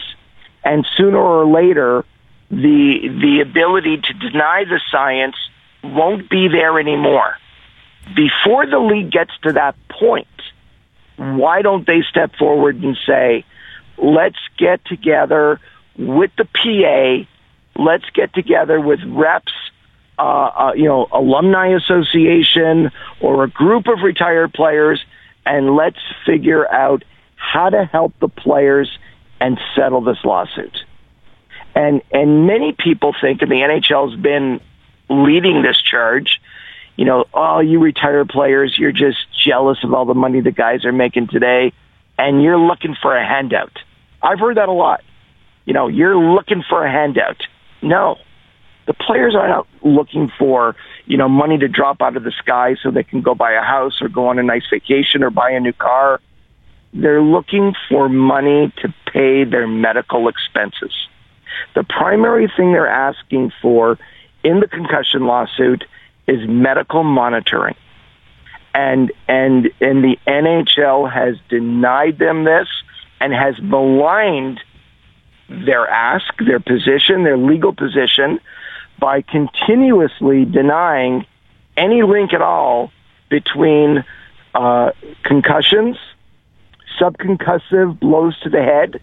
and sooner or later, the the ability to deny the science won't be there anymore. Before the league gets to that point, why don't they step forward and say, let's get together with the PA, let's get together with reps, uh, uh, you know, alumni association or a group of retired players, and let's figure out how to help the players and settle this lawsuit. And and many people think, and the NHL's been leading this charge. You know, oh, you retired players, you're just jealous of all the money the guys are making today, and you're looking for a handout. I've heard that a lot. You know, you're looking for a handout. No, the players are not looking for you know money to drop out of the sky so they can go buy a house or go on a nice vacation or buy a new car. They're looking for money to pay their medical expenses. The primary thing they're asking for in the concussion lawsuit is medical monitoring. And and and the NHL has denied them this and has maligned their ask, their position, their legal position by continuously denying any link at all between uh, concussions, subconcussive blows to the head,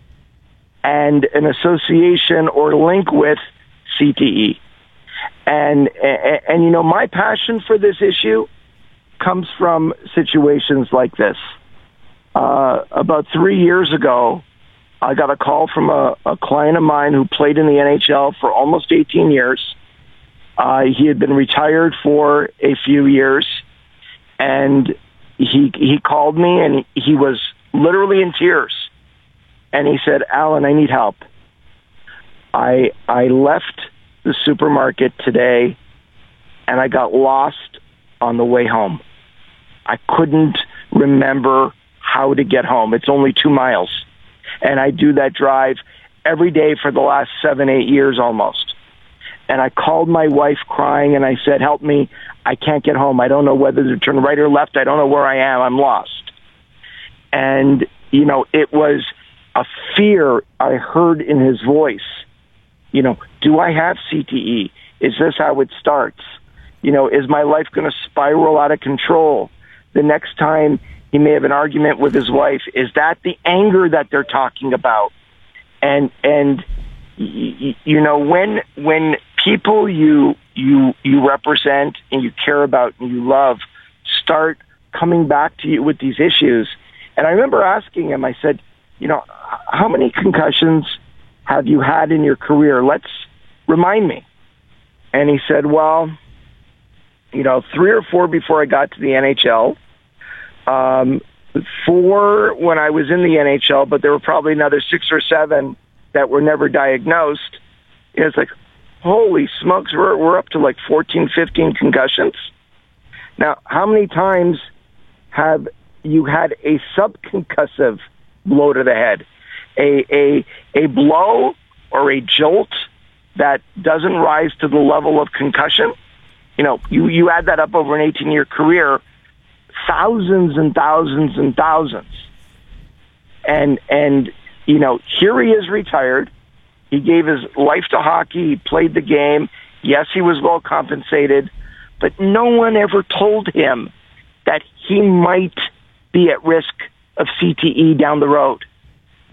and an association or link with CTE. And, and, and you know, my passion for this issue comes from situations like this. Uh, about three years ago, I got a call from a, a client of mine who played in the NHL for almost 18 years. Uh, he had been retired for a few years, and he he called me and he was literally in tears and he said, "Allan, I need help. I I left the supermarket today, and I got lost on the way home. I couldn't remember how to get home. It's only two miles, and I do that drive every day for the last seven, eight years almost." And I called my wife crying and I said, help me. I can't get home. I don't know whether to turn right or left. I don't know where I am. I'm lost. And, you know, it was a fear I heard in his voice. You know, do I have CTE? Is this how it starts? You know, is my life going to spiral out of control? The next time he may have an argument with his wife, is that the anger that they're talking about? And, and, you know, when, when people you you you represent and you care about and you love start coming back to you with these issues. And I remember asking him, I said, you know, how many concussions have you had in your career? Let's remind me. And he said, well, you know, three or four before I got to the NHL. Um, four when I was in the NHL, but there were probably another six or seven that were never diagnosed. It's like, holy smokes, we're, we're up to like 14, 15 concussions. Now, how many times have you had a subconcussive blow to the head? A, a, a blow or a jolt that doesn't rise to the level of concussion? You know, you, you add that up over an 18 year career, thousands and thousands and thousands. And, and, you know, here he is retired. He gave his life to hockey. He played the game. Yes, he was well compensated, but no one ever told him that he might be at risk of CTE down the road.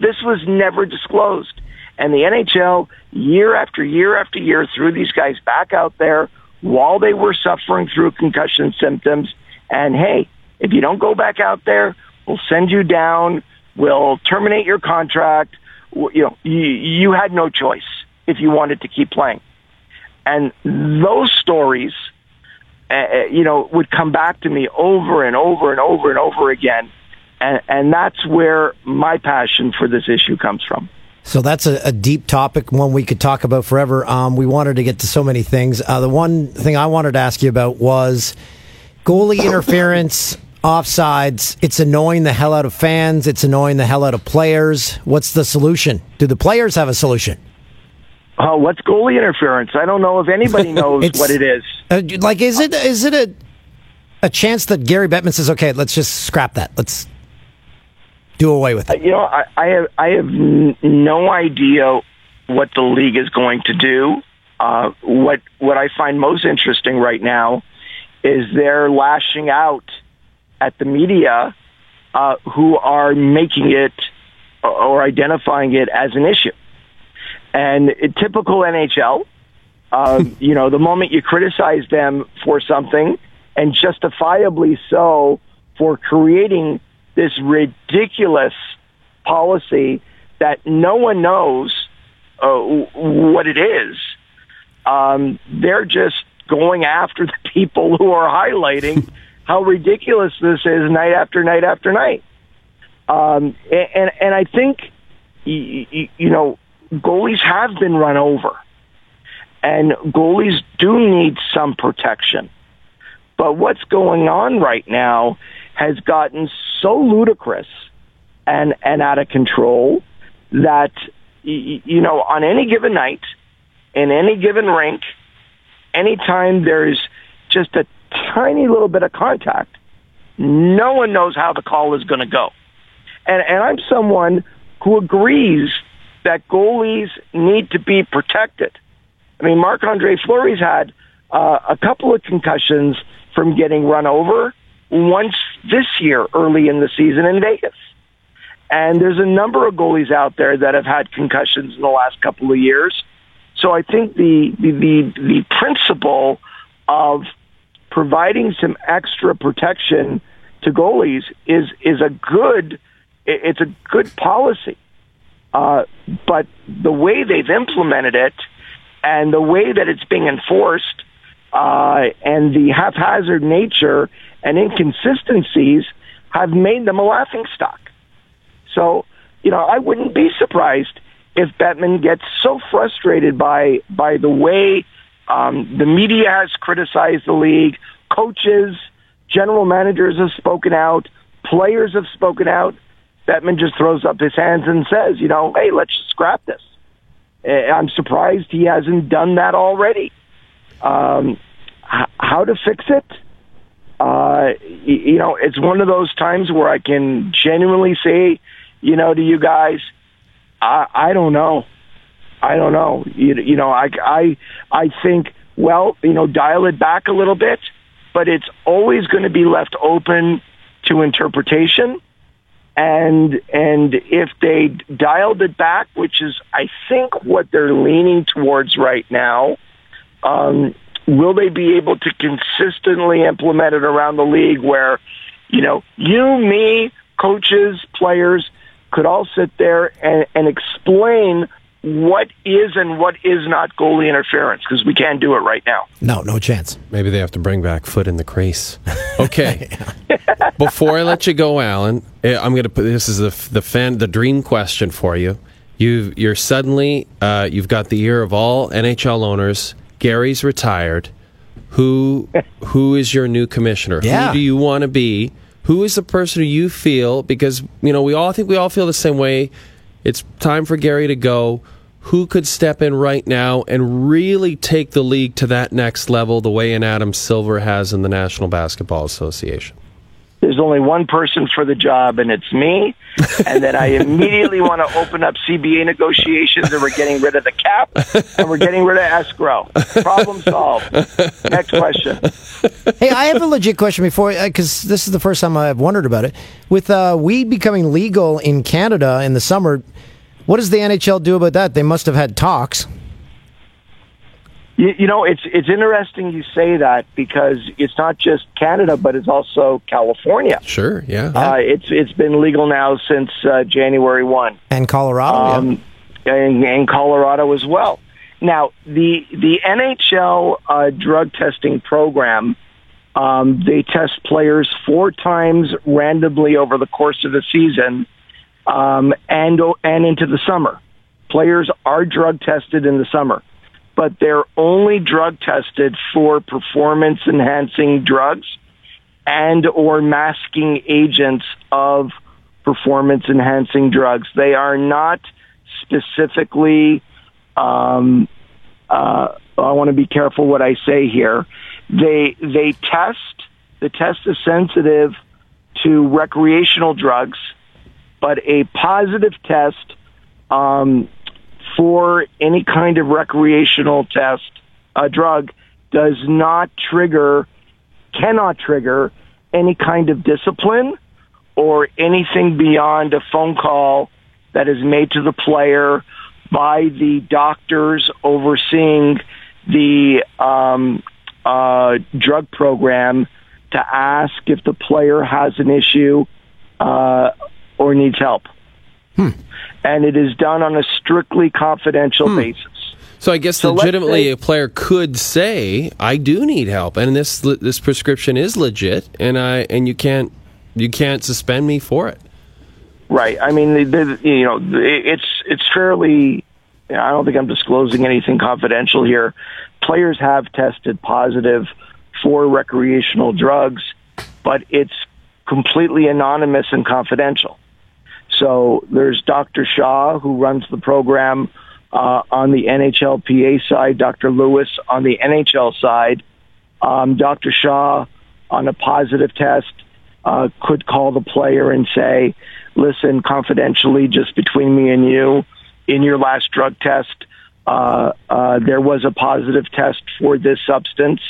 This was never disclosed. And the NHL, year after year after year, threw these guys back out there while they were suffering through concussion symptoms. And hey, if you don't go back out there, we'll send you down. We'll terminate your contract. You know, you, you had no choice if you wanted to keep playing. And those stories, uh, you know, would come back to me over and over and over and over again. And, and that's where my passion for this issue comes from. So that's a, a, deep topic, one we could talk about forever. Um, we wanted to get to so many things. Uh, the one thing I wanted to ask you about was goalie interference, offsides. It's annoying the hell out of fans. It's annoying the hell out of players. What's the solution? Do the players have a solution? Oh, what's goalie interference? I don't know if anybody knows what it is. Uh, like, is it is it a a chance that Gary Bettman says, "Okay, let's just scrap that. Let's do away with it. You know, I, I have I have n- no idea what the league is going to do. Uh, what what I find most interesting right now is they're lashing out at the media uh, who are making it or identifying it as an issue. And it, typical NHL, um, you know, the moment you criticize them for something, and justifiably so, for creating this ridiculous policy that no one knows uh, what it is. Um, they're just going after the people who are highlighting how ridiculous this is night after night after night. Um, and and I think you, you know goalies have been run over, and goalies do need some protection. But what's going on right now has gotten so ludicrous and, and out of control that, you know, on any given night, in any given rink, anytime there's just a tiny little bit of contact, no one knows how the call is going to go. And, and I'm someone who agrees that goalies need to be protected. I mean, Marc Andre Fleury's had uh, a couple of concussions from getting run over once this year early in the season in Vegas. And there's a number of goalies out there that have had concussions in the last couple of years. So I think the the the, the principle of providing some extra protection to goalies is is a good it's a good policy. Uh, but the way they've implemented it and the way that it's being enforced uh, and the haphazard nature and inconsistencies have made them a laughing stock. So, you know, I wouldn't be surprised if Bettman gets so frustrated by by the way um, the media has criticized the league, coaches, general managers have spoken out, players have spoken out. Bettman just throws up his hands and says, you know, hey, let's scrap this. Eh, I'm surprised he hasn't done that already. Um, how to fix it? Uh, you know, it's one of those times where I can genuinely say, you know, to you guys, I, I don't know. I don't know. You, you know, I, I, I think, well, you know, dial it back a little bit, but it's always going to be left open to interpretation. And, and if they dialed it back, which is, I think, what they're leaning towards right now, um, will they be able to consistently implement it around the league where, you know, you, me, coaches, players could all sit there and, and explain what is and what is not goalie interference because we can't do it right now. No, no chance. Maybe they have to bring back foot in the crease. Okay. Before I let you go, Allan, eh, I'm going to put this is the the fan the dream question for you. You you're suddenly uh, you've got the ear of all NHL owners. Gary's retired. Who who is your new commissioner? Yeah. Who do you want to be? Who is the person who you feel because you know we all I think we all feel the same way. It's time for Gary to go. Who could step in right now and really take the league to that next level the way an Adam Silver has in the National Basketball Association? There's only one person for the job, and it's me. And then I immediately want to open up CBA negotiations, and we're getting rid of the cap, and we're getting rid of escrow. Problem solved. Next question. hey, I have a legit question before, because this is the first time I've wondered about it. With uh, weed becoming legal in Canada in the summer, what does the NHL do about that? They must have had talks. You, you know, it's it's interesting you say that because it's not just Canada, but it's also California. Sure, yeah. Uh, it's it's been legal now since uh, January one. And Colorado, yeah. um, and, and Colorado as well. Now, the the NHL uh, drug testing program, um, they test players four times randomly over the course of the season, um, and and into the summer. Players are drug tested in the summer, but they're only drug tested for performance enhancing drugs and or masking agents of performance enhancing drugs. They are not specifically um, uh, I want to be careful what I say here. They they test the test is sensitive to recreational drugs, but a positive test um, for any kind of recreational test uh, drug does not trigger cannot trigger any kind of discipline or anything beyond a phone call that is made to the player by the doctors overseeing the um, uh, drug program to ask if the player has an issue uh, or needs help. And it is done on a strictly confidential hmm. basis. So I guess So legitimately say- a player could say, "I do need help," and this this prescription is legit, and I and you can't you can't suspend me for it. Right. I mean, you know, it's it's fairly. I don't think I'm disclosing anything confidential here. Players have tested positive for recreational drugs, but it's completely anonymous and confidential. So there's Dr. Shaw who runs the program uh, on the NHLPA side, Dr. Lewis on the NHL side. Um, Dr. Shaw on a positive test uh, could call the player and say, listen, confidentially, just between me and you, in your last drug test, uh, uh, there was a positive test for this substance.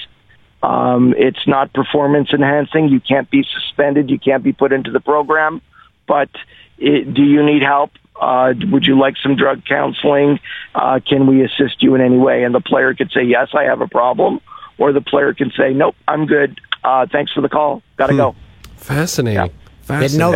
Um, it's not performance enhancing. You can't be suspended. You can't be put into the program. But it, do you need help? Uh, would you like some drug counseling? Uh, can we assist you in any way? And the player could say, yes, I have a problem. Or the player can say, nope, I'm good. Uh, thanks for the call. Got to Hmm. go. Fascinating. Fascinating. Didn't know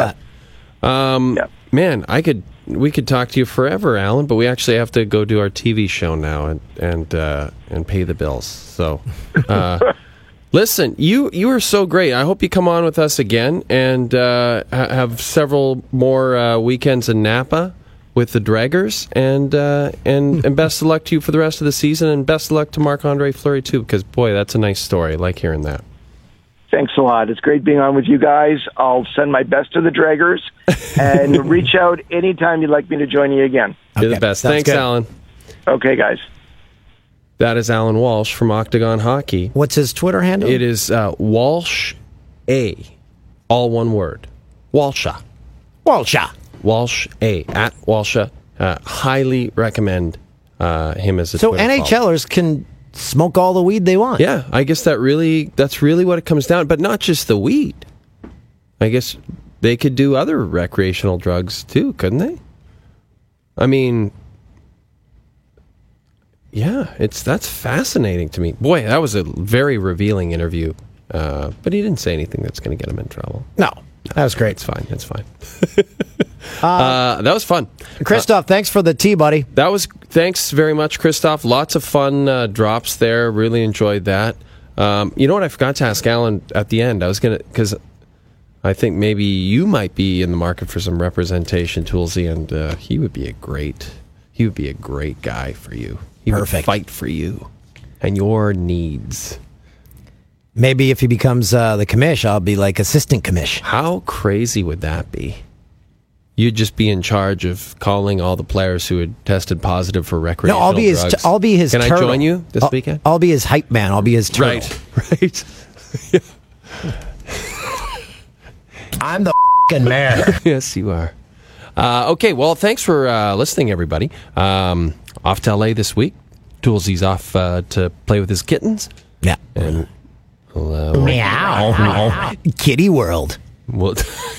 that. Um, Man, I could we could talk to you forever, Allan, but we actually have to go do our TV show now and and uh, and pay the bills. So, uh, listen, you you are so great. I hope you come on with us again and uh, ha- have several more uh, weekends in Napa with the Draggers, and uh, and and best of luck to you for the rest of the season, and best of luck to Marc Andre Fleury too, because boy, that's a nice story. I like hearing that. Thanks a lot. It's great being on with you guys. I'll send my best to the Draggers and reach out anytime you'd like me to join you again. You're the best. sounds Thanks, good. Allan. Okay, guys. That is Allan Walsh from Octagon Hockey. What's his Twitter handle? It is uh, Walsh A, all one word. Walsha. Walsha. Walsh A at Walsha. Uh, highly recommend uh, him as a So Twitter. NHLers can smoke all the weed they want. Yeah, I guess that really that's really what it comes down. But not just the weed. I guess they could do other recreational drugs too, couldn't they? I mean, yeah, it's that's fascinating to me. Boy, that was a very revealing interview. Uh, but he didn't say anything that's going to get him in trouble. No, that was great. It's fine. It's fine. Uh, that was fun. Christoph, thanks for the tea, buddy. That was thanks very much, Christoph. Lots of fun uh, drops there. Really enjoyed that. Um, you know what? I forgot to ask Allan at the end. I was gonna because I think maybe you might be in the market for some representation, Toolsy, and uh, he would be a great he would be a great guy for you. He would Perfect. fight for you and your needs. Maybe if he becomes uh, the commish, I'll be like assistant commish. How crazy would that be? You'd just be in charge of calling all the players who had tested positive for recreational No, recreational I'll be his. drugs. I'll be his. Can turtle. I join you this I'll, weekend? I'll be his hype man. I'll be his turtle. Right, right. I'm the fing mayor. yes, you are. Uh, okay, well, thanks for uh, listening, everybody. Um, off to LA this week. Toolsy's off uh, to play with his kittens. yeah. And we'll, uh, we'll, Meow. Kitty world. we'll,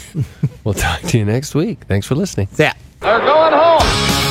we'll talk to you next week. Thanks for listening. Yeah. They're going home.